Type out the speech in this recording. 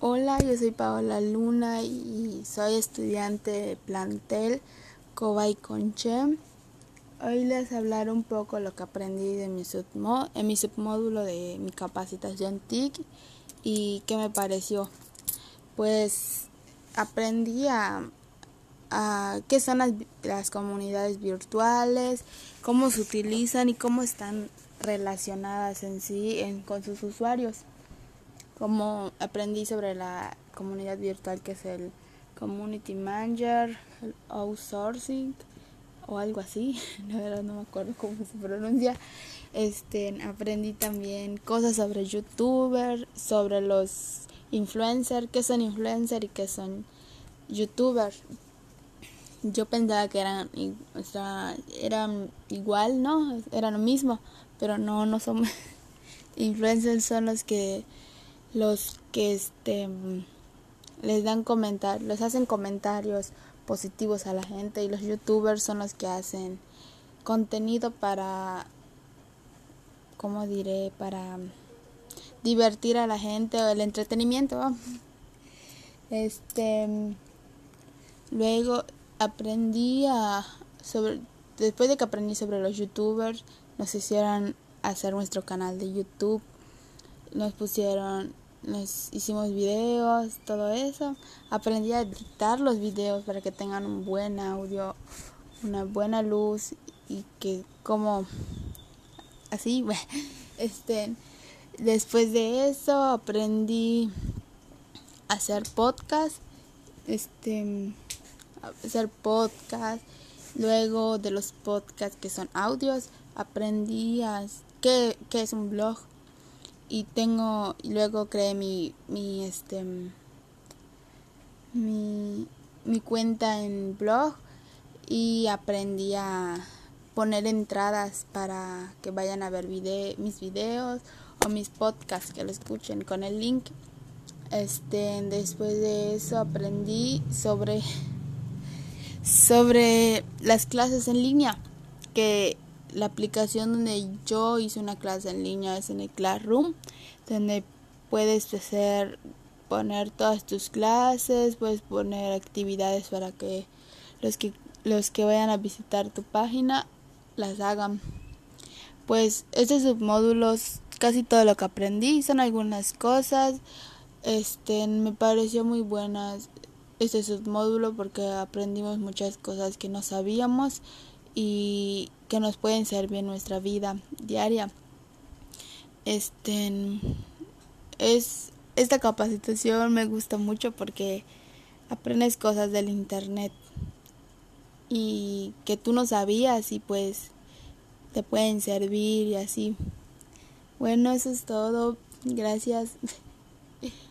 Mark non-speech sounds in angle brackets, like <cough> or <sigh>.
Hola, yo soy Paola Luna y soy estudiante de plantel Cobay Conche. Hoy les hablaré un poco lo que aprendí de mi en mi submódulo de mi capacitación TIC y qué me pareció. Pues aprendí a, qué son las, comunidades virtuales, cómo se utilizan y cómo están relacionadas en sí con sus usuarios como aprendí sobre la comunidad virtual que es el Community Manager, el Outsourcing o algo así, <laughs> la verdad no me acuerdo cómo se pronuncia. Este, aprendí también cosas sobre youtuber, sobre los influencers, qué son influencers y qué son youtubers. Yo pensaba que eran, o sea, eran igual, ¿no? Eran lo mismo, pero no, no son <laughs> influencers, son los que los que este les dan comentarios, les hacen comentarios positivos a la gente y los youtubers son los que hacen contenido para ¿cómo diré? para divertir a la gente o el entretenimiento. Este luego aprendí a sobre después de que aprendí sobre los youtubers nos hicieron hacer nuestro canal de YouTube nos pusieron nos hicimos videos, todo eso. Aprendí a editar los videos para que tengan un buen audio, una buena luz y que como así, <laughs> este después de eso aprendí a hacer podcast, este hacer podcast. Luego de los podcasts que son audios, aprendí a qué, qué es un blog y tengo luego creé mi mi este mi, mi cuenta en blog y aprendí a poner entradas para que vayan a ver mis videos o mis podcasts que lo escuchen con el link. Este después de eso aprendí sobre <laughs> sobre las clases en línea que la aplicación donde yo hice una clase en línea es en el Classroom, donde puedes hacer poner todas tus clases, puedes poner actividades para que los que los que vayan a visitar tu página las hagan. Pues estos submódulos, casi todo lo que aprendí, son algunas cosas. Este me pareció muy buenas este submódulo porque aprendimos muchas cosas que no sabíamos y que nos pueden servir en nuestra vida diaria. Este es esta capacitación me gusta mucho porque aprendes cosas del internet y que tú no sabías y pues te pueden servir y así. Bueno, eso es todo. Gracias. <laughs>